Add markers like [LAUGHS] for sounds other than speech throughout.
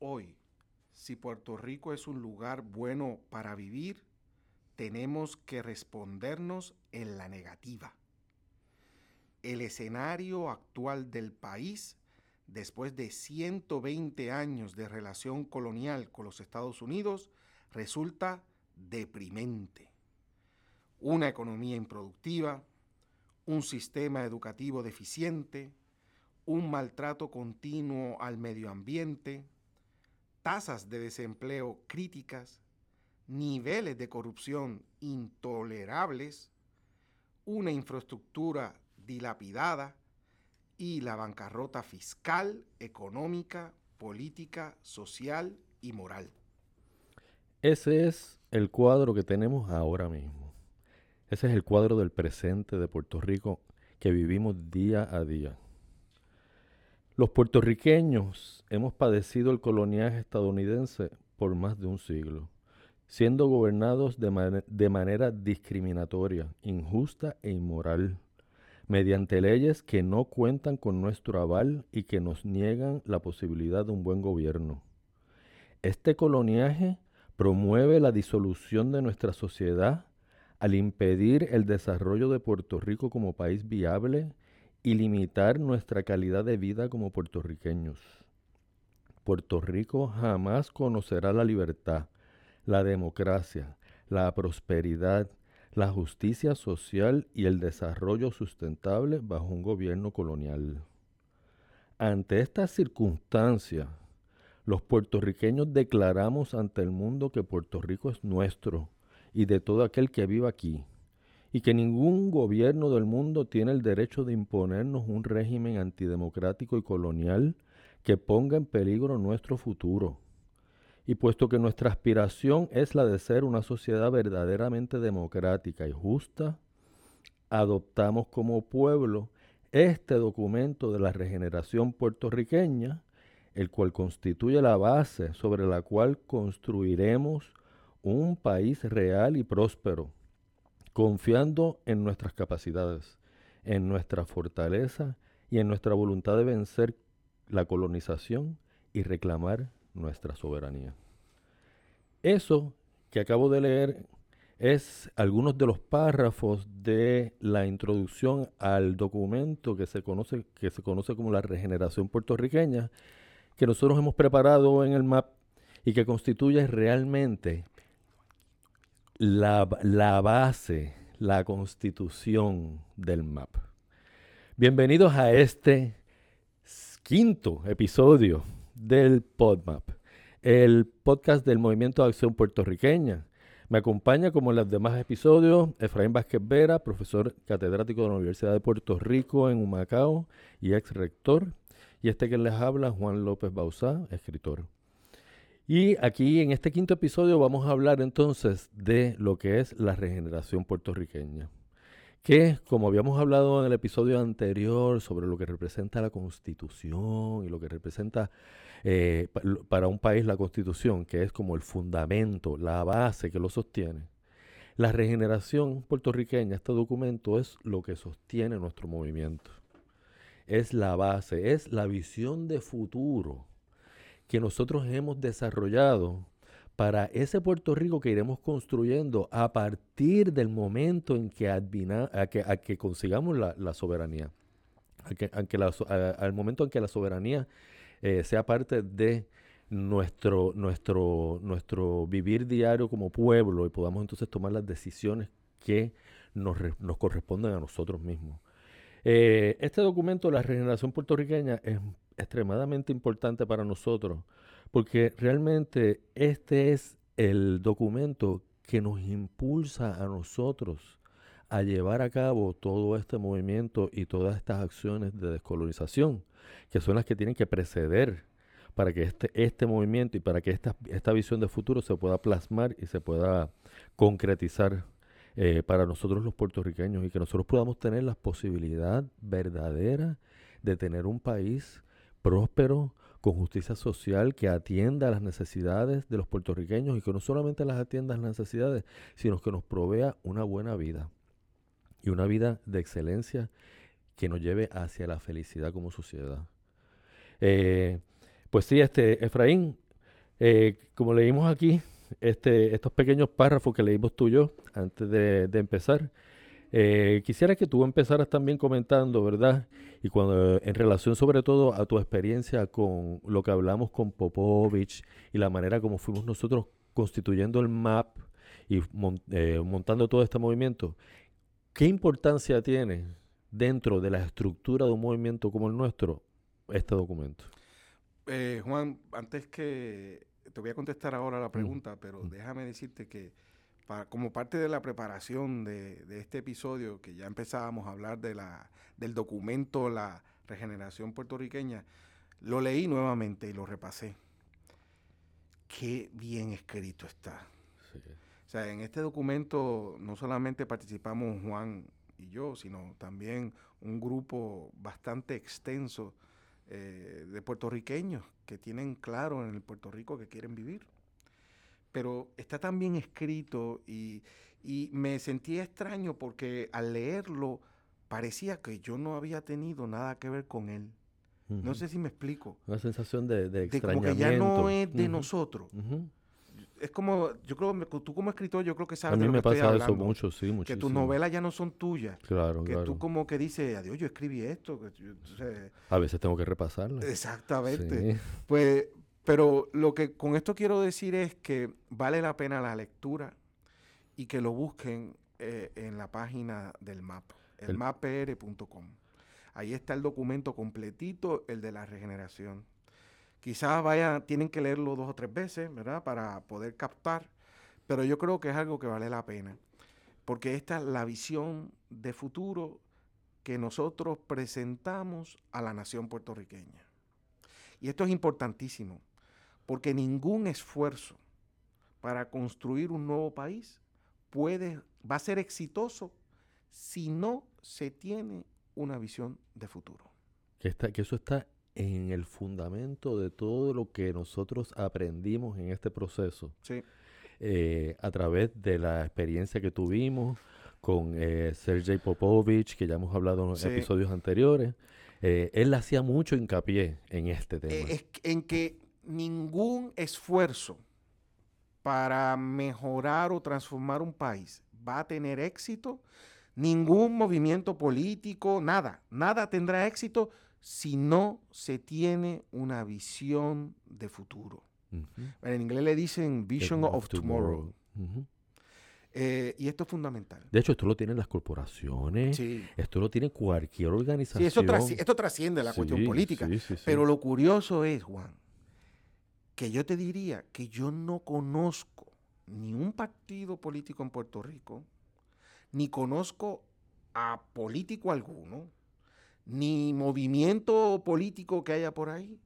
Hoy si Puerto Rico es un lugar bueno para vivir, tenemos que respondernos en la negativa. El escenario actual del país, después de 120 años de relación colonial con los Estados Unidos, resulta deprimente. Una economía improductiva, un sistema educativo deficiente, un maltrato continuo al medio ambiente, tasas de desempleo críticas, niveles de corrupción intolerables, una infraestructura dilapidada y la bancarrota fiscal, económica, política, social y moral. Ese es el cuadro que tenemos ahora mismo. Ese es el cuadro del presente de Puerto Rico que vivimos día a día. Los puertorriqueños hemos padecido el coloniaje estadounidense por más de un siglo, siendo gobernados de, de, manera discriminatoria, injusta e inmoral, mediante leyes que no cuentan con nuestro aval y que nos niegan la posibilidad de un buen gobierno. Este coloniaje promueve la disolución de nuestra sociedad al impedir el desarrollo de Puerto Rico como país viable y limitar nuestra calidad de vida como puertorriqueños. Puerto Rico jamás conocerá la libertad, la democracia, la prosperidad, la justicia social y el desarrollo sustentable bajo un gobierno colonial. Ante estas circunstancias, los puertorriqueños declaramos ante el mundo que Puerto Rico es nuestro y de todo aquel que viva aquí y que ningún gobierno del mundo tiene el derecho de imponernos un régimen antidemocrático y colonial que ponga en peligro nuestro futuro. Y puesto que nuestra aspiración es la de ser una sociedad verdaderamente democrática y justa, adoptamos como pueblo este documento de la regeneración puertorriqueña, el cual constituye la base sobre la cual construiremos un país real y próspero confiando en nuestras capacidades, en nuestra fortaleza y en nuestra voluntad de vencer la colonización y reclamar nuestra soberanía. Eso que acabo de leer es algunos de los párrafos de la introducción al documento que se conoce, que se conoce como la regeneración puertorriqueña, que nosotros hemos preparado en el MAP y que constituye realmente la, la base, la constitución del MAP. Bienvenidos a este quinto episodio del PodMap, el podcast del Movimiento de Acción Puertorriqueña. Me acompaña, como en los demás episodios, Efraín Vázquez Vera, profesor catedrático de la Universidad de Puerto Rico en Humacao y ex rector. Y este que les habla, Juan López Bauzá, escritor. Y aquí en este quinto episodio vamos a hablar entonces de lo que es la regeneración puertorriqueña, que como habíamos hablado en el episodio anterior sobre lo que representa la constitución y lo que representa eh, para un país la constitución, que es como el fundamento, la base que lo sostiene, la regeneración puertorriqueña, este documento es lo que sostiene nuestro movimiento, es la base, es la visión de futuro que nosotros hemos desarrollado para ese Puerto Rico que iremos construyendo a partir del momento en que, a que, consigamos la, soberanía, al momento en que la soberanía eh, sea parte de nuestro, nuestro, nuestro vivir diario como pueblo y podamos entonces tomar las decisiones que nos, nos corresponden a nosotros mismos. Eh, este documento, la regeneración puertorriqueña, es extremadamente importante para nosotros, porque realmente este es el documento que nos impulsa a nosotros a llevar a cabo todo este movimiento y todas estas acciones de descolonización, que son las que tienen que preceder para que este, este movimiento y para que esta, esta visión de futuro se pueda plasmar y se pueda concretizar eh, para nosotros los puertorriqueños y que nosotros podamos tener la posibilidad verdadera de tener un país próspero, con justicia social, que atienda las necesidades de los puertorriqueños y que no solamente las atienda las necesidades, sino que nos provea una buena vida y una vida de excelencia que nos lleve hacia la felicidad como sociedad. Eh, Pues sí, este, Efraín, eh, como leímos aquí, este, estos pequeños párrafos que leímos tú y yo antes de empezar, eh, quisiera que tú empezaras también comentando, ¿verdad? Y cuando en relación sobre todo a tu experiencia con lo que hablamos con Popovich y la manera como fuimos nosotros constituyendo el MAP y eh, montando todo este movimiento, ¿qué importancia tiene dentro de la estructura de un movimiento como el nuestro este documento? Eh, Juan, antes que te voy a contestar ahora la mm. pregunta, pero mm. déjame decirte que como parte de la preparación de, este episodio, que ya empezábamos a hablar de la, del documento La Regeneración Puertorriqueña, lo leí nuevamente y lo repasé. Qué bien escrito está. O sea, en este documento no solamente participamos Juan y yo, sino también un grupo bastante extenso eh, de puertorriqueños que tienen claro en el Puerto Rico que quieren vivir. Pero está tan bien escrito y, me sentí extraño porque al leerlo parecía que yo no había tenido nada que ver con él. No sé si me explico. Una sensación de, de De como que ya no es de nosotros es como, yo creo, tú como escritor, yo creo que sabes A mí me pasa eso mucho, sí, muchísimo. Que tus novelas ya no son tuyas. Claro, que tú como que dices, adiós, yo escribí esto. a veces tengo que repasarla. Exactamente. Pues, pero lo que con esto quiero decir es que vale la pena la lectura y que lo busquen eh, en la página del MAP, el, mappr.com. Ahí está el documento completito, el de la regeneración. Quizás vaya, tienen que leerlo dos o tres veces, ¿verdad? Para poder captar, pero yo creo que es algo que vale la pena, porque esta es la visión de futuro que nosotros presentamos a la nación puertorriqueña. Y esto es importantísimo, porque ningún esfuerzo para construir un nuevo país puede, va a ser exitoso si no se tiene una visión de futuro. Que, está, que eso está en el fundamento de todo lo que nosotros aprendimos en este proceso. Eh, a través de la experiencia que tuvimos con eh, Sergei Popovich, que ya hemos hablado en los episodios anteriores. Eh, él hacía mucho hincapié en este tema. en que ningún esfuerzo para mejorar o transformar un país va a tener éxito, ningún movimiento político, nada, nada tendrá éxito si no se tiene una visión de futuro. En inglés le dicen Vision of, Tomorrow. Eh, y esto es fundamental. De hecho, esto lo tienen las corporaciones, esto lo tiene cualquier organización. Sí, esto, trasciende la cuestión política. Pero lo curioso es, Juan, que yo te diría que yo no conozco ni un partido político en Puerto Rico, ni conozco a político alguno, ni movimiento político que haya por ahí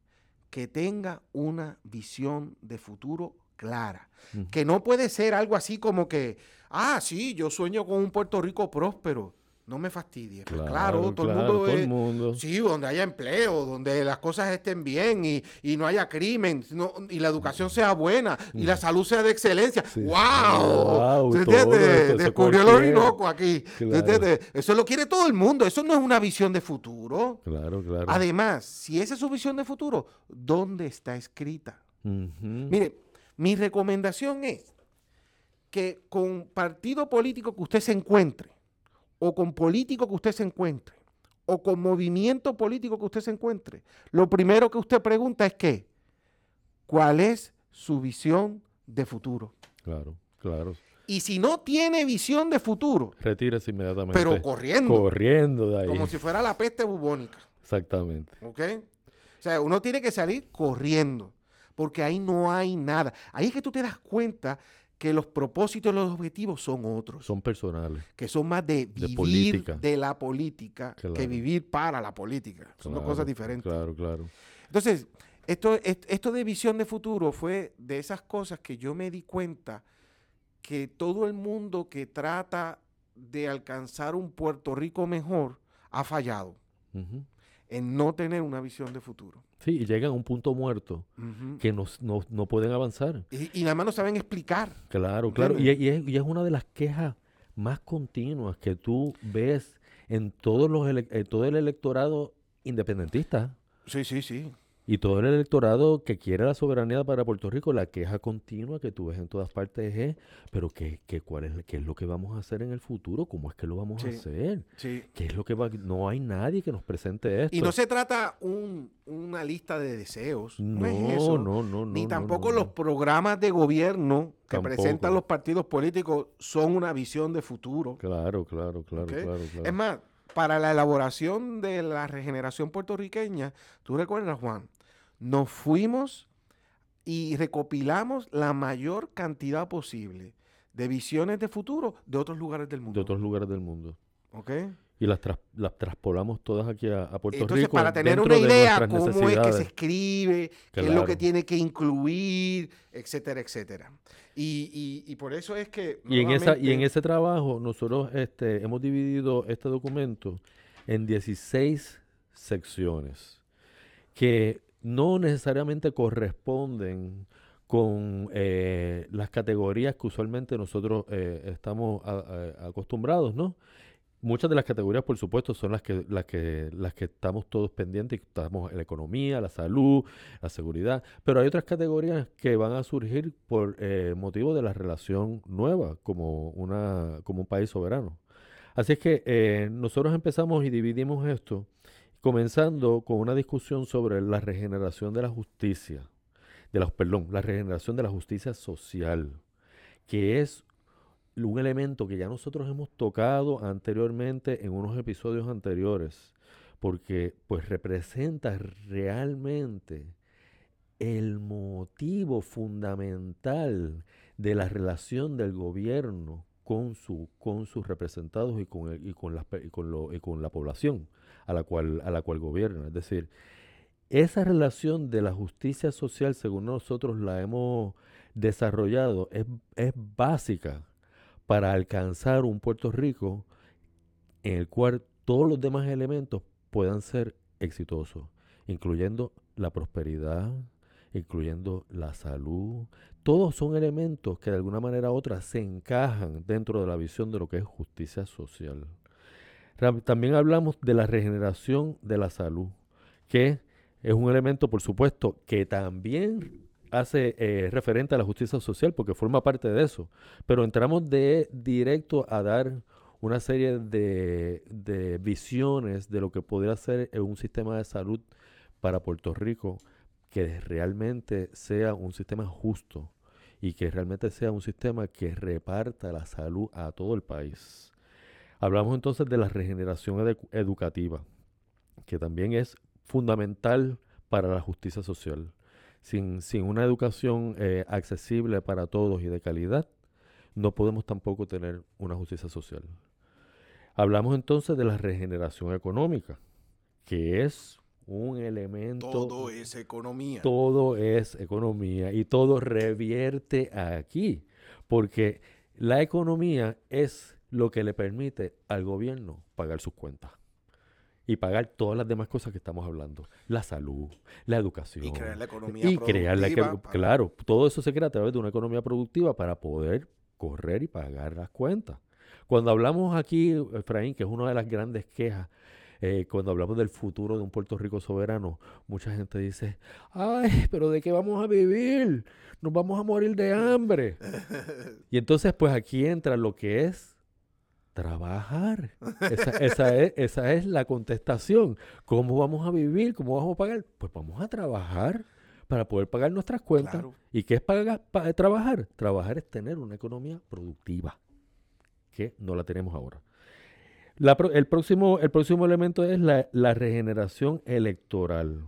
que tenga una visión de futuro clara. Que no puede ser algo así como que, ah, sí, yo sueño con un Puerto Rico próspero no me fastidie. Pues claro, todo, el mundo, Sí, donde haya empleo, donde las cosas estén bien y, no haya crimen, y la educación sea buena y la salud sea de excelencia. ¡Wow! Descubrió el Orinoco aquí. Eso lo quiere todo el mundo. Eso no es una visión de futuro. Claro, claro. Además, si esa es su visión de futuro, ¿dónde está escrita? Mire, mi recomendación es que con partido político que usted se encuentre, o con político que usted se encuentre, o con movimiento político que usted se encuentre, lo primero que usted pregunta es qué, ¿cuál es su visión de futuro? Claro, claro. Y si no tiene visión de futuro, retírese inmediatamente. Pero corriendo. Corriendo de ahí. Como si fuera la peste bubónica. Exactamente. ¿Ok? O sea, uno tiene que salir corriendo, porque ahí no hay nada. Ahí es que tú te das cuenta que los propósitos y los objetivos son otros. Son personales. Que son más de vivir de, la política que vivir para la política. son dos cosas diferentes. Claro, claro. Entonces, esto, esto de visión de futuro fue de esas cosas que yo me di cuenta que todo el mundo que trata de alcanzar un Puerto Rico mejor ha fallado en no tener una visión de futuro. Sí, y llegan a un punto muerto que no, pueden avanzar. Y, nada más no saben explicar. Claro, claro. Y, es, una de las quejas más continuas que tú ves en todos los todo el electorado independentista. Sí, sí, sí. Y todo el electorado que quiere la soberanía para Puerto Rico, la queja continua que tú ves en todas partes es, pero ¿qué, qué, cuál es, qué es lo que vamos a hacer en el futuro? ¿Cómo es que lo vamos a hacer? ¿Qué es lo que va, No hay nadie que nos presente esto. Y no se trata un, una lista de deseos. No, no, no, no, Ni tampoco los programas de gobierno que presentan los partidos políticos son una visión de futuro. Claro, claro, claro, claro, claro. Es más, para la elaboración de la regeneración puertorriqueña, tú recuerdas, Juan, nos fuimos y recopilamos la mayor cantidad posible de visiones de futuro de otros lugares del mundo. De otros lugares del mundo. ¿Ok? Y las, las traspolamos todas aquí a, Puerto Entonces, Rico. para tener una idea cómo es que se escribe, qué es lo que tiene que incluir, etcétera, etcétera. Y, y, por eso es que... Y en, esa, y en ese trabajo nosotros este, hemos dividido este documento en 16 secciones que no necesariamente corresponden con eh, las categorías que usualmente nosotros eh, estamos acostumbrados, ¿no? Muchas de las categorías, por supuesto, son las que, las que, las que estamos todos pendientes, estamos en la economía, la salud, la seguridad, pero hay otras categorías que van a surgir por eh, motivo de la relación nueva como, una, como un país soberano. Así es que nosotros empezamos y dividimos esto comenzando con una discusión sobre la regeneración de la justicia, de la, perdón, la regeneración de la justicia social, que es un elemento que ya nosotros hemos tocado anteriormente en unos episodios anteriores, porque pues representa realmente el motivo fundamental de la relación del gobierno con, con sus representados y con, y con, con, y con la población a la cual, a la cual gobierna. Es decir, esa relación de la justicia social, según nosotros la hemos desarrollado, es, es básica para alcanzar un Puerto Rico en el cual todos los demás elementos puedan ser exitosos, incluyendo la prosperidad, incluyendo la salud. Todos son elementos que de alguna manera u otra se encajan dentro de la visión de lo que es justicia social. También hablamos de la regeneración de la salud, que es un elemento, por supuesto, que también hace eh, referente a la justicia social, porque forma parte de eso. Pero entramos de directo a dar una serie de, de visiones de lo que podría ser un sistema de salud para Puerto Rico que realmente sea un sistema justo y que realmente sea un sistema que reparta la salud a todo el país. Hablamos entonces de la regeneración educativa, que también es fundamental para la justicia social. Sin, una educación eh, accesible para todos y de calidad, no podemos tampoco tener una justicia social. Hablamos entonces de la regeneración económica, que es un elemento... Todo es economía. Todo es economía y todo revierte aquí, porque la economía es lo que le permite al gobierno pagar sus cuentas y pagar todas las demás cosas que estamos hablando. La salud, la educación. Y crear la economía y Crear la, claro, todo eso se crea a través de una economía productiva para poder correr y pagar las cuentas. Cuando hablamos aquí, Efraín, que es una de las grandes quejas, eh, cuando hablamos del futuro de un Puerto Rico soberano, mucha gente dice, ay, pero ¿de qué vamos a vivir? Nos vamos a morir de hambre. [LAUGHS] y entonces, pues aquí entra lo que es trabajar. Esa, esa, [LAUGHS] es, esa es la contestación. ¿Cómo vamos a vivir? ¿Cómo vamos a pagar? Pues vamos a trabajar para poder pagar nuestras cuentas. ¿Y qué es pagar, trabajar? Trabajar es tener una economía productiva, que no la tenemos ahora. el, próximo, el próximo elemento es la, la regeneración electoral.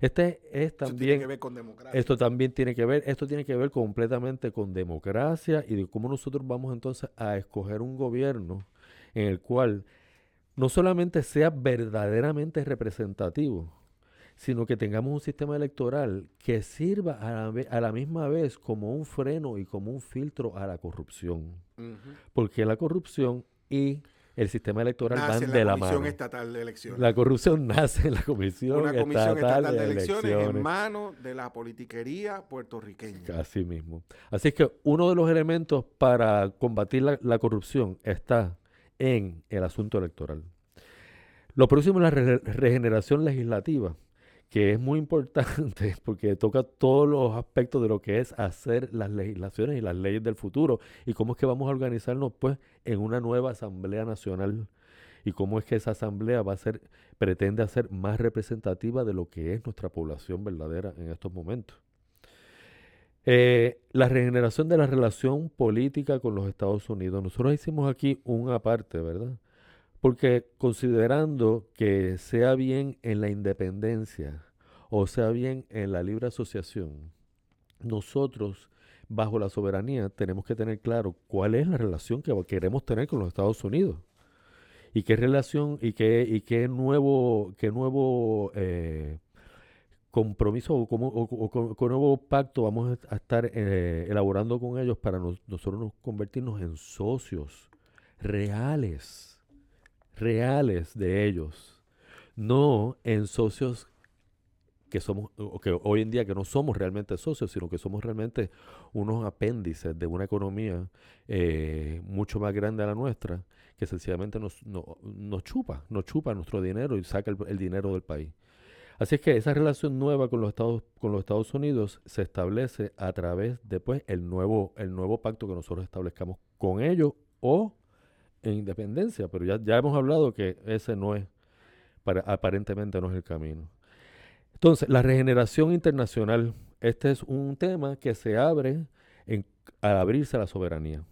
Este es también. que ver con democracia. Esto también tiene que ver, esto tiene que ver completamente con democracia y de cómo nosotros vamos entonces a escoger un gobierno en el cual no solamente sea verdaderamente representativo, sino que tengamos un sistema electoral que sirva a la, a la misma vez como un freno y como un filtro a la corrupción. Porque la corrupción y el sistema electoral van de la, Comisión Estatal de Elecciones. La corrupción [LAUGHS] nace en la Comisión, Una comisión Estatal, de, elecciones, en manos de la politiquería puertorriqueña. Así mismo. Así es que uno de los elementos para combatir la, corrupción está en el asunto electoral. Lo próximo es la regeneración legislativa, que es muy importante [LAUGHS] porque toca todos los aspectos de lo que es hacer las legislaciones y las leyes del futuro y cómo es que vamos a organizarnos pues en una nueva Asamblea Nacional y cómo es que esa asamblea va a ser pretende ser más representativa de lo que es nuestra población verdadera en estos momentos. Eh, la regeneración de la relación política con los Estados Unidos. Nosotros hicimos aquí una parte, ¿verdad? Porque considerando que sea bien en la independencia o sea bien en la libre asociación, nosotros bajo la soberanía tenemos que tener claro cuál es la relación que queremos tener con los Estados Unidos. Y qué relación y qué, y qué nuevo, qué nuevo eh, compromiso o, como, o, nuevo pacto vamos a estar eh, elaborando con ellos para nosotros convertirnos en socios reales, reales de ellos, no en socios que somos, que hoy en día que no somos realmente socios, sino que somos realmente unos apéndices de una economía eh, mucho más grande a la nuestra, que sencillamente nos, nos chupa, nos chupa nuestro dinero y saca el dinero del país. Así es que esa relación nueva con los Estados, con los Estados Unidos se establece a través de pues, el, nuevo, el nuevo pacto que nosotros establezcamos con ellos o en independencia. Pero ya, ya hemos hablado que ese no es, para, aparentemente no es el camino. Entonces, la regeneración internacional, este es un tema que se abre al abrirse a la soberanía.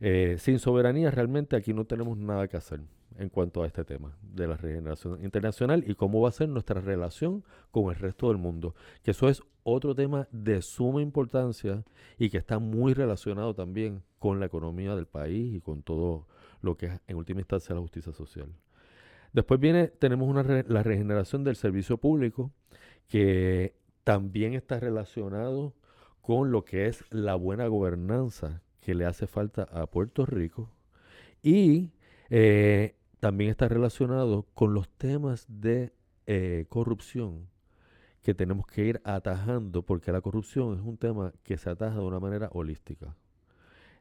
Eh, sin soberanía realmente aquí no tenemos nada que hacer en cuanto a este tema de la regeneración internacional y cómo va a ser nuestra relación con el resto del mundo. Que eso es otro tema de suma importancia y que está muy relacionado también con la economía del país y con todo lo que es en última instancia la justicia social. Después viene, tenemos la regeneración del servicio público que también está relacionado con lo que es la buena gobernanza que le hace falta a Puerto Rico y eh, también está relacionado con los temas de eh, corrupción que tenemos que ir atajando, porque la corrupción es un tema que se ataja de una manera holística,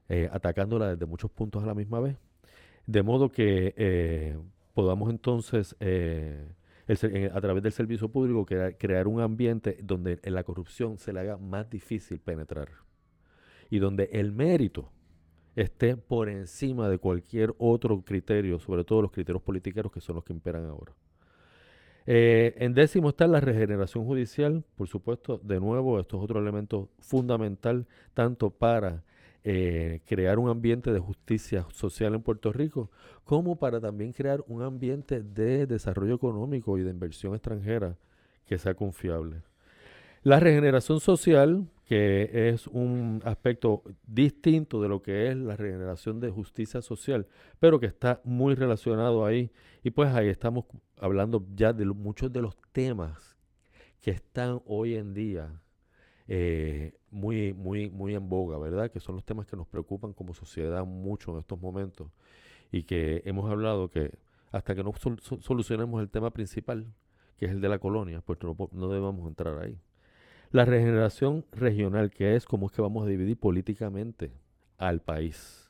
eh, atacándola desde muchos puntos a la misma vez, de modo que eh, podamos entonces, a través del servicio público, crear, un ambiente donde la corrupción se le haga más difícil penetrar y donde el mérito esté por encima de cualquier otro criterio, sobre todo los criterios politiqueros que son los que imperan ahora. Eh, en décimo está la regeneración judicial, por supuesto, de nuevo, esto es otro elemento fundamental tanto para eh, crear un ambiente de justicia social en Puerto Rico, como para también crear un ambiente de desarrollo económico y de inversión extranjera que sea confiable. La regeneración social, que es un aspecto distinto de lo que es la regeneración de justicia social, pero que está muy relacionado ahí. Y pues ahí estamos hablando ya de muchos de los temas que están hoy en día eh, muy, muy, muy en boga, ¿verdad? Que son los temas que nos preocupan como sociedad mucho en estos momentos y que hemos hablado que hasta que no solucionemos el tema principal, que es el de la colonia, pues no, no debemos entrar ahí. La regeneración regional, que es cómo es que vamos a dividir políticamente al país.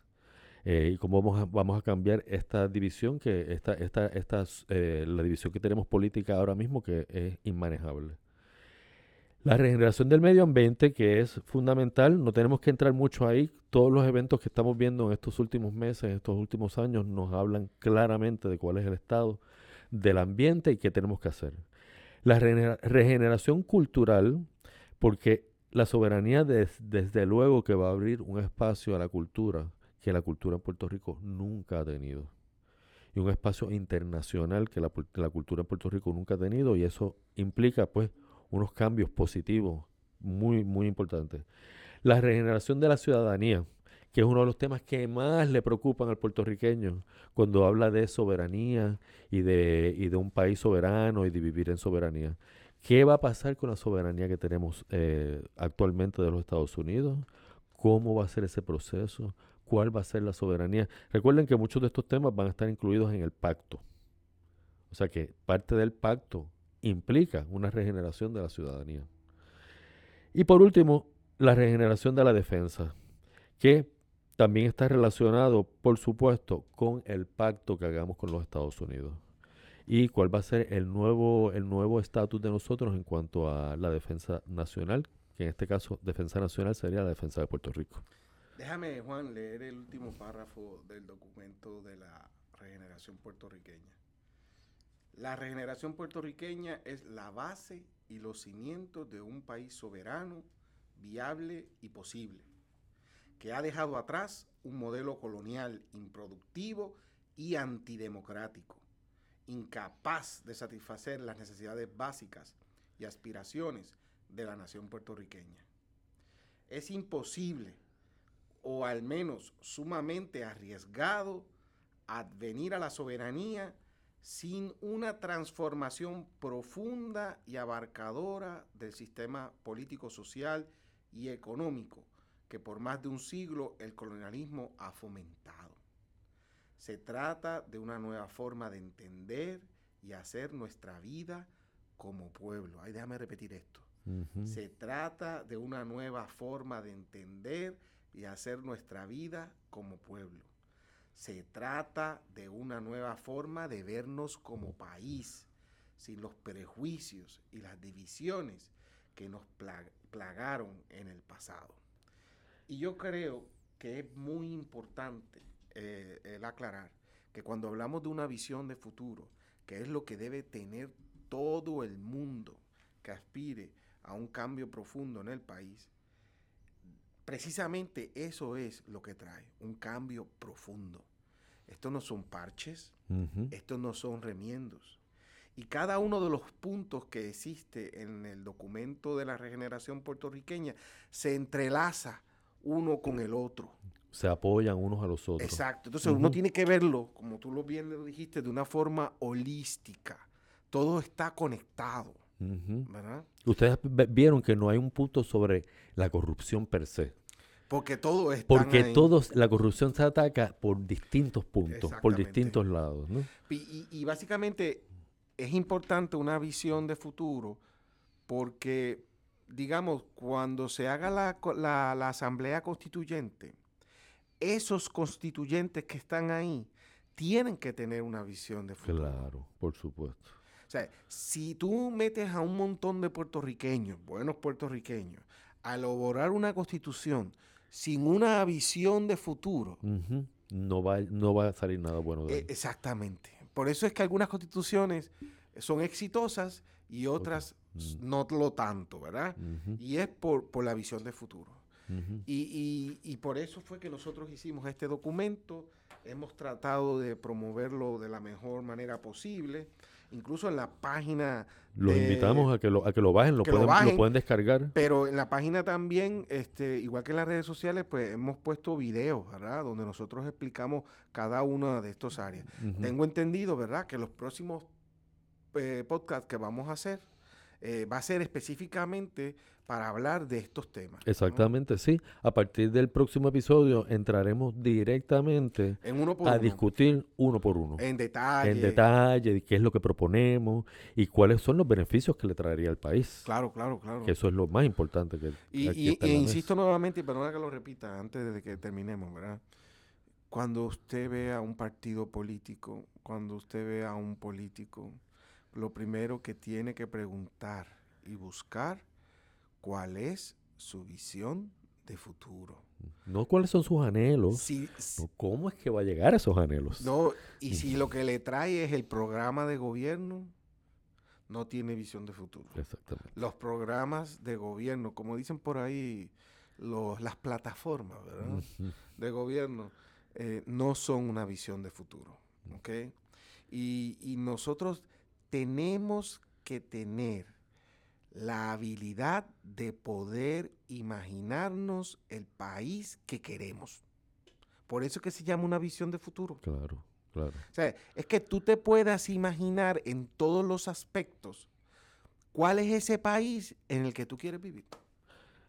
Eh, y cómo vamos a, vamos a cambiar esta división, que esta, esta, esta, eh, la división que tenemos política ahora mismo, que es inmanejable. La regeneración del medio ambiente, que es fundamental, no tenemos que entrar mucho ahí. Todos los eventos que estamos viendo en estos últimos meses, en estos últimos años, nos hablan claramente de cuál es el estado del ambiente y qué tenemos que hacer. La regeneración cultural, porque la soberanía desde luego que va a abrir un espacio a la cultura que la cultura en Puerto Rico nunca ha tenido. Y un espacio internacional que la, la cultura en Puerto Rico nunca ha tenido y eso implica pues unos cambios positivos muy, muy importantes. La regeneración de la ciudadanía, que es uno de los temas que más le preocupan al puertorriqueño cuando habla de soberanía y de, y de un país soberano y de vivir en soberanía. ¿Qué va a pasar con la soberanía que tenemos eh, actualmente de los Estados Unidos? ¿Cómo va a ser ese proceso? ¿Cuál va a ser la soberanía? Recuerden que muchos de estos temas van a estar incluidos en el pacto. O sea que parte del pacto implica una regeneración de la ciudadanía. Y por último, la regeneración de la defensa, que también está relacionado, por supuesto, con el pacto que hagamos con los Estados Unidos. y cuál va a ser el nuevo el nuevo estatus de nosotros en cuanto a la defensa nacional, que en este caso defensa nacional sería la defensa de Puerto Rico. Déjame, Juan, leer el último párrafo del documento de la regeneración puertorriqueña. La regeneración puertorriqueña es la base y los cimientos de un país soberano, viable y posible, que ha dejado atrás un modelo colonial improductivo y antidemocrático, incapaz de satisfacer las necesidades básicas y aspiraciones de la nación puertorriqueña. Es imposible, o al menos sumamente arriesgado, advenir a la soberanía sin una transformación profunda y abarcadora del sistema político, social y económico que por más de un siglo el colonialismo ha fomentado. Se trata de una nueva forma de entender y hacer nuestra vida como pueblo. Ay, déjame repetir esto. Se trata de una nueva forma de entender y hacer nuestra vida como pueblo. Se trata de una nueva forma de vernos como país, sin los prejuicios y las divisiones que nos plagaron en el pasado. Y yo creo que es muy importante eh, el aclarar que cuando hablamos de una visión de futuro, que es lo que debe tener todo el mundo que aspire a un cambio profundo en el país, precisamente eso es lo que trae, un cambio profundo. Estos no son parches, estos no son remiendos. Y cada uno de los puntos que existe en el documento de la regeneración puertorriqueña se entrelaza uno con el otro. Se apoyan unos a los otros. Exacto. Entonces uno tiene que verlo, como tú lo bien lo dijiste, de una forma holística. Todo está conectado. Ustedes vieron que no hay un punto sobre la corrupción per se. Porque todo es Porque todos, la corrupción se ataca por distintos puntos, por distintos lados. ¿no? Y, básicamente es importante una visión de futuro porque, digamos, cuando se haga la, la, asamblea constituyente, esos constituyentes que están ahí tienen que tener una visión de futuro. Claro, por supuesto. O sea, si tú metes a un montón de puertorriqueños, buenos puertorriqueños, a elaborar una constitución sin una visión de futuro. no, va, no va a salir nada bueno de e, Exactamente. Por eso es que algunas constituciones son exitosas y otras mm. no lo tanto, ¿verdad? Y es por, por, la visión de futuro. Y, y, y por eso fue que nosotros hicimos este documento, hemos tratado de promoverlo de la mejor manera posible incluso en la página. Los invitamos a que lo, a que lo bajen, lo, pueden, lo, pueden, descargar. Pero en la página también, este, igual que en las redes sociales, pues hemos puesto videos, ¿verdad? Donde nosotros explicamos cada una de estas áreas. Tengo entendido, ¿verdad? Que los próximos eh, podcasts que vamos a hacer eh, va a ser específicamente para hablar de estos temas. Exactamente, sí. A partir del próximo episodio entraremos directamente a discutir uno por uno. En detalle. En detalle, qué es lo que proponemos y cuáles son los beneficios que le traería al país. Claro, claro, claro. Que eso es lo más importante que Y, y, y insisto nuevamente, y perdona que lo repita antes de que terminemos, ¿verdad? Cuando usted ve a un partido político, cuando usted ve a un político, lo primero que tiene que preguntar y buscar cuál es su visión de futuro. No cuáles son sus anhelos. ¿Cómo es que va a llegar a esos anhelos? No, y si lo que le trae es el programa de gobierno, no tiene visión de futuro. Exactamente. Los programas de gobierno, como dicen por ahí los, las plataformas de gobierno, eh, no son una visión de futuro. ¿ok? Y, y nosotros tenemos que tener la habilidad de poder imaginarnos el país que queremos. Por eso que se llama una visión de futuro. Claro, claro. O sea, es que tú te puedas imaginar en todos los aspectos cuál es ese país en el que tú quieres vivir.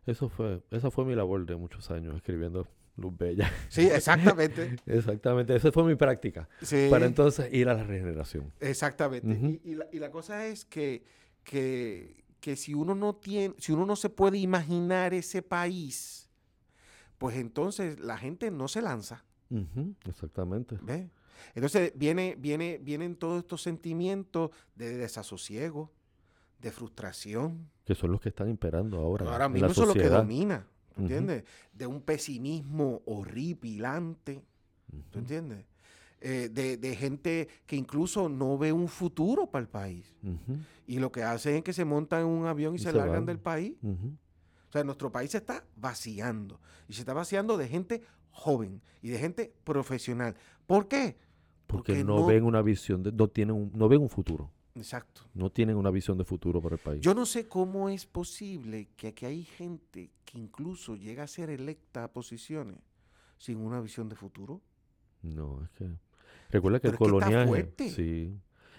Eso fue, esa fue mi labor de muchos años escribiendo Luz Bella. Sí, exactamente. [LAUGHS] exactamente, esa fue mi práctica. Para entonces ir a la regeneración. Exactamente. y, la, cosa es que, que, si uno no tiene, si uno no se puede imaginar ese país, pues entonces la gente no se lanza. exactamente. Entonces viene, viene, vienen todos estos sentimientos de desasosiego, de frustración. Que son los que están imperando ahora. Ahora mismo eso es lo que domina, ¿entiendes? De un pesimismo horripilante, ¿tú entiendes? Eh, de, gente que incluso no ve un futuro para el país. Y lo que hacen es que se montan en un avión y, se, largan del país. O sea, nuestro país se está vaciando. Y se está vaciando de gente joven y de gente profesional. ¿Por qué? Porque, no, ven una visión, de, no, tienen no ven un futuro. Exacto. No tienen una visión de futuro para el país. Yo no sé cómo es posible que aquí hay gente que incluso llega a ser electa a posiciones sin una visión de futuro. No, es que recuerda que el coloniaje, sí,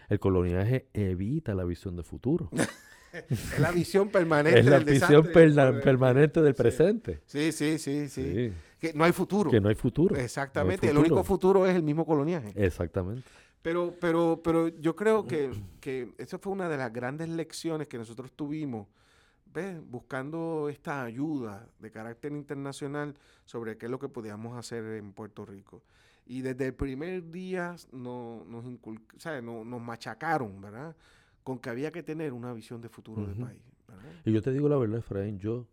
el coloniaje evita la visión de futuro. [LAUGHS] es la visión permanente es la visión permanente del presente. Sí, sí, sí, sí, Que no hay futuro. Que no hay futuro. Exactamente. El único futuro es el mismo coloniaje. Exactamente. Pero, pero, pero yo creo que, que esa fue una de las grandes lecciones que nosotros tuvimos, ¿ves? buscando esta ayuda de carácter internacional sobre qué es lo que podíamos hacer en Puerto Rico. Y desde el primer día nos, nos machacaron, ¿verdad? Con que había que tener una visión de futuro del país. Y yo te digo la verdad, Efraín, yo,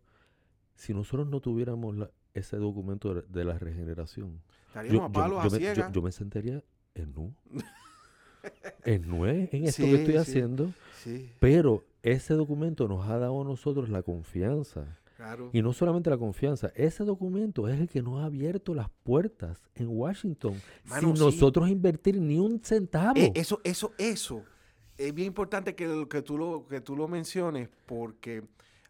si nosotros no tuviéramos ese documento de, la regeneración, yo, a palos me, yo, me sentaría en nu. [LAUGHS] en nue en esto que estoy haciendo. Pero ese documento nos ha dado a nosotros la confianza. Y no solamente la confianza, ese documento es el que nos ha abierto las puertas en Washington sin nosotros invertir ni un centavo. Eh, eso, eso, eso. Es bien importante que, que, tú lo, que tú lo menciones porque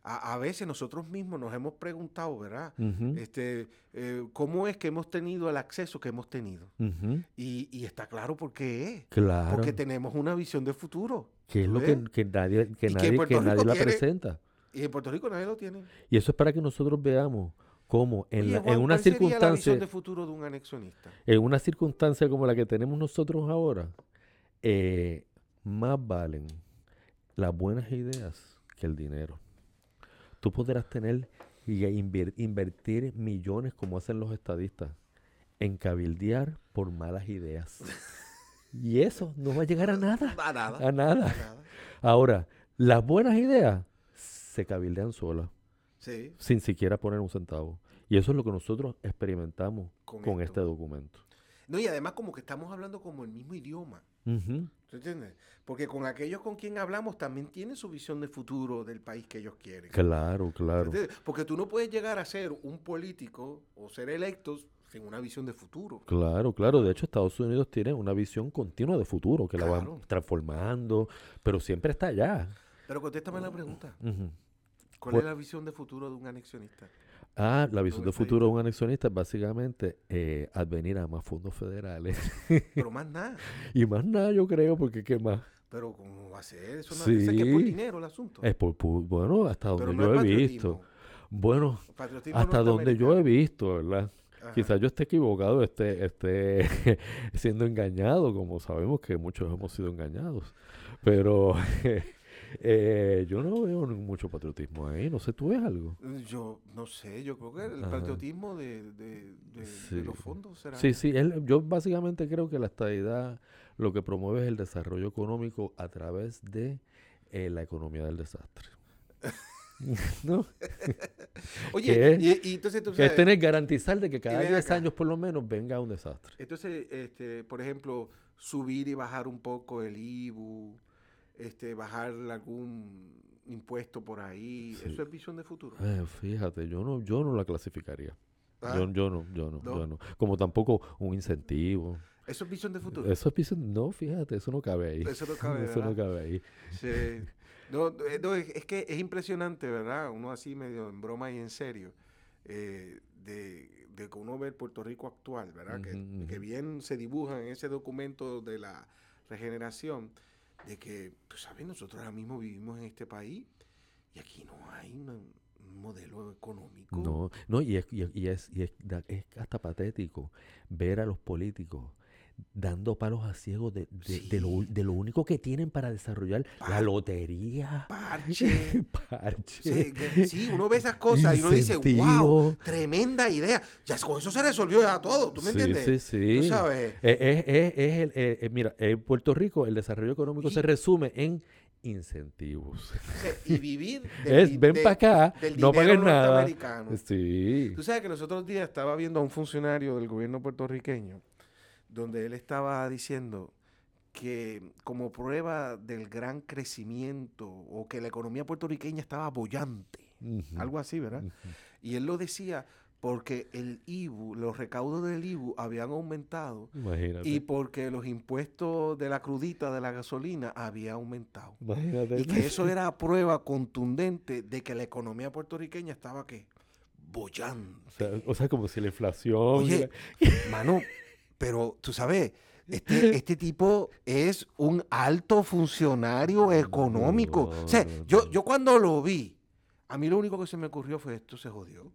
a, veces nosotros mismos nos hemos preguntado, ¿verdad? este, eh, ¿Cómo es que hemos tenido el acceso que hemos tenido? y, está claro por qué es. Claro. Porque tenemos una visión de futuro. Que es lo que, nadie, que nadie, que nadie la presenta. Y en Puerto Rico nadie lo tiene. Y eso es para que nosotros veamos cómo en, en una circunstancia... la visión de futuro de un anexionista? En una circunstancia como la que tenemos nosotros ahora, eh, más valen las buenas ideas que el dinero. Tú podrás tener y invertir millones como hacen los estadistas en cabildear por malas ideas. [LAUGHS] y eso no va a llegar a nada. A nada. A nada. Ahora, las buenas ideas se cabildean solas. Sin siquiera poner un centavo. Y eso es lo que nosotros experimentamos con, este documento. No, y además como que estamos hablando como el mismo idioma. ¿Tú entiendes? Porque con aquellos con quien hablamos también tienen su visión de futuro del país que ellos quieren. Claro, claro. Porque tú no puedes llegar a ser un político o ser electos sin una visión de futuro. Claro, claro. De hecho, Estados Unidos tiene una visión continua de futuro que la van transformando, pero siempre está allá. Pero contéstame la pregunta. ¿Cuál es la visión de futuro de un anexionista? Ah, la visión de futuro de un anexionista es básicamente eh, advenir a más fondos federales. Pero más nada. [LAUGHS] y más nada, yo creo, porque ¿qué más? Pero ¿cómo va a ser? Eso no sí. es, que es por dinero el asunto. Es por, bueno, hasta donde yo he visto. Bueno, hasta donde yo he visto, ¿verdad? Quizás yo esté equivocado, esté, esté [LAUGHS] siendo engañado, como sabemos que muchos hemos sido engañados. Pero [LAUGHS] Eh, yo no veo mucho patriotismo ahí. No sé, ¿tú ves algo? Yo no sé. Yo creo que el patriotismo de, los fondos será. Sí, sí. yo básicamente creo que la estadidad lo que promueve es el desarrollo económico a través de eh, la economía del desastre. [LAUGHS] ¿No? [LAUGHS] Oye, y, entonces tú sabes, es tener garantizar de que cada 10 años por lo menos venga un desastre. Entonces, este, por ejemplo, subir y bajar un poco el IBU, este, bajar algún impuesto por ahí. ¿Eso es visión de futuro? Eh, fíjate, yo no, yo no la clasificaría. ¿Ah? Yo, yo, no, yo no, yo no. Como tampoco un incentivo. ¿Eso es visión de futuro? Eso es visión, no, fíjate, eso no cabe ahí. Eso no [LAUGHS] cabe, Eso no cabe ahí. Sí. No, eh, no, es, que es impresionante, ¿verdad? Uno así medio en broma y en serio, eh, de, de que uno ve el Puerto Rico actual, ¿verdad? que, que, bien se dibuja en ese documento de la regeneración, de que, pues, ¿sabes? Nosotros ahora mismo vivimos en este país y aquí no hay un modelo económico. No, no y, es, y, es, y es, es, hasta patético ver a los políticos dando palos a ciegos de, de, lo, de, lo, único que tienen para desarrollar la lotería. Parche. [LAUGHS] Parche. Sí, uno ve esas cosas y uno dice, wow, tremenda idea. Ya con eso se resolvió ya todo, ¿tú me entiendes? Sí, sí. Tú sabes. Es, es, es, el, eh, mira, en Puerto Rico el desarrollo económico se resume en incentivos. y vivir [LAUGHS] es, ven para acá, no paguen nada. Sí. Tú sabes que los otros días estaba viendo a un funcionario del gobierno puertorriqueño donde él estaba diciendo que como prueba del gran crecimiento o que la economía puertorriqueña estaba bollante, algo así, ¿verdad? Y él lo decía porque el IBU, los recaudos del IBU habían aumentado y porque los impuestos de la crudita de la gasolina habían aumentado. Y que eso era prueba contundente de que la economía puertorriqueña estaba ¿qué? bollando. O sea, como si la inflación... Oye, mano, pero tú sabes, este, [LAUGHS] este tipo es un alto funcionario económico. o sea, yo, yo cuando lo vi, a mí lo único que se me ocurrió fue esto se jodió.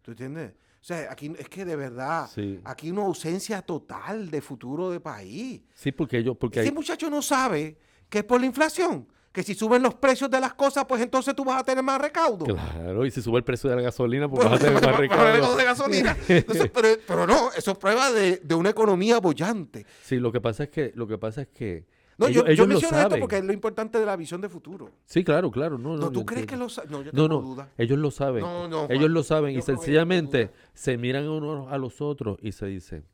¿Tú entiendes? O sea, aquí es que de verdad, aquí hay una ausencia total de futuro de país. Sí, porque yo... Porque Ese muchacho no sabe que es por la inflación que si suben los precios de las cosas, pues entonces tú vas a tener más recaudo. Claro, y si sube el precio de la gasolina, pues, vas a tener más [LAUGHS] recaudo. de gasolina. pero, no, eso es prueba de, una economía bollante. Sí, lo que pasa es que, lo que pasa es que no, yo, yo menciono esto porque es lo importante de la visión de futuro. Sí, claro, claro. No, no, ¿tú crees que lo? No, yo tengo no, no, Ellos lo saben. ellos lo saben y sencillamente se miran unos a los otros y se dicen,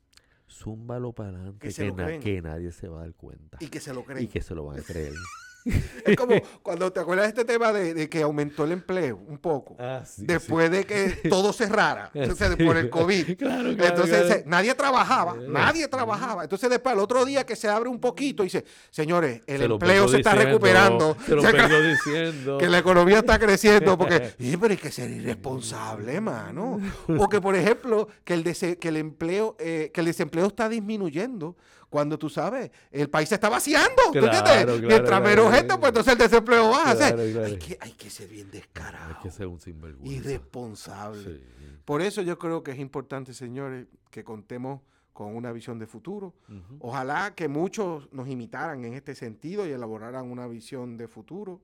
zúmbalo para adelante, que, que, nadie se va a dar cuenta. Y que se lo creen. Y que se lo van a creer. [LAUGHS] [LAUGHS] es como cuando te acuerdas de este tema de, que aumentó el empleo un poco. Ah, después de que [LAUGHS] todo cerrara. Entonces, por el COVID. [LAUGHS] entonces, nadie trabajaba. Nadie trabajaba. Entonces, después, el otro día que se abre un poquito, dice, señores, el empleo se está recuperando. Se lo vengo diciendo. Que la economía está creciendo. Porque, y, pero hay que ser irresponsable, mano. O que, por ejemplo, que el, que el empleo, eh, que el desempleo está disminuyendo cuando tú sabes, el país se está vaciando. Mientras menos gente, pues entonces el desempleo baja. hay, que, hay que ser bien descarado. Hay que ser un sinvergüenza. Irresponsable. Por eso yo creo que es importante, señores, que contemos con una visión de futuro. Ojalá que muchos nos imitaran en este sentido y elaboraran una visión de futuro.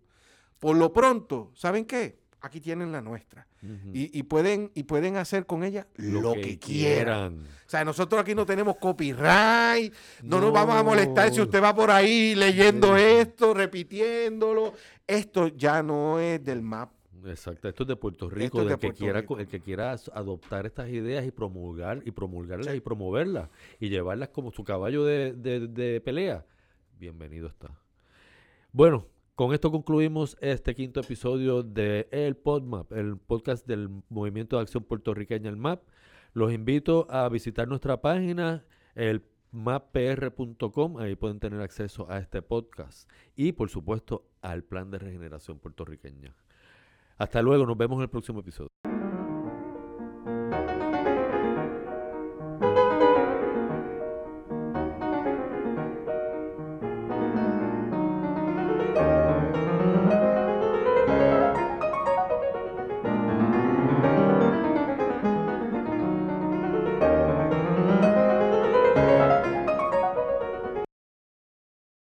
Por lo pronto, ¿saben qué? Aquí tienen la nuestra. y, pueden, y pueden hacer con ella lo, que, quieran. O sea, nosotros aquí no tenemos copyright, no, nos vamos a molestar si usted va por ahí leyendo esto, repitiéndolo. Esto ya no es del map. Exacto, esto es de Puerto Rico, del que quiera, el que quiera adoptar estas ideas y promulgar y promulgarlas y promoverlas y llevarlas como su caballo de, de pelea. Bienvenido está. Bueno, con esto concluimos este quinto episodio de El PodMap, el podcast del Movimiento de Acción Puertorriqueña, el MAP. Los invito a visitar nuestra página, el mappr.com, ahí pueden tener acceso a este podcast y por supuesto al plan de regeneración puertorriqueña. Hasta luego, nos vemos en el próximo episodio.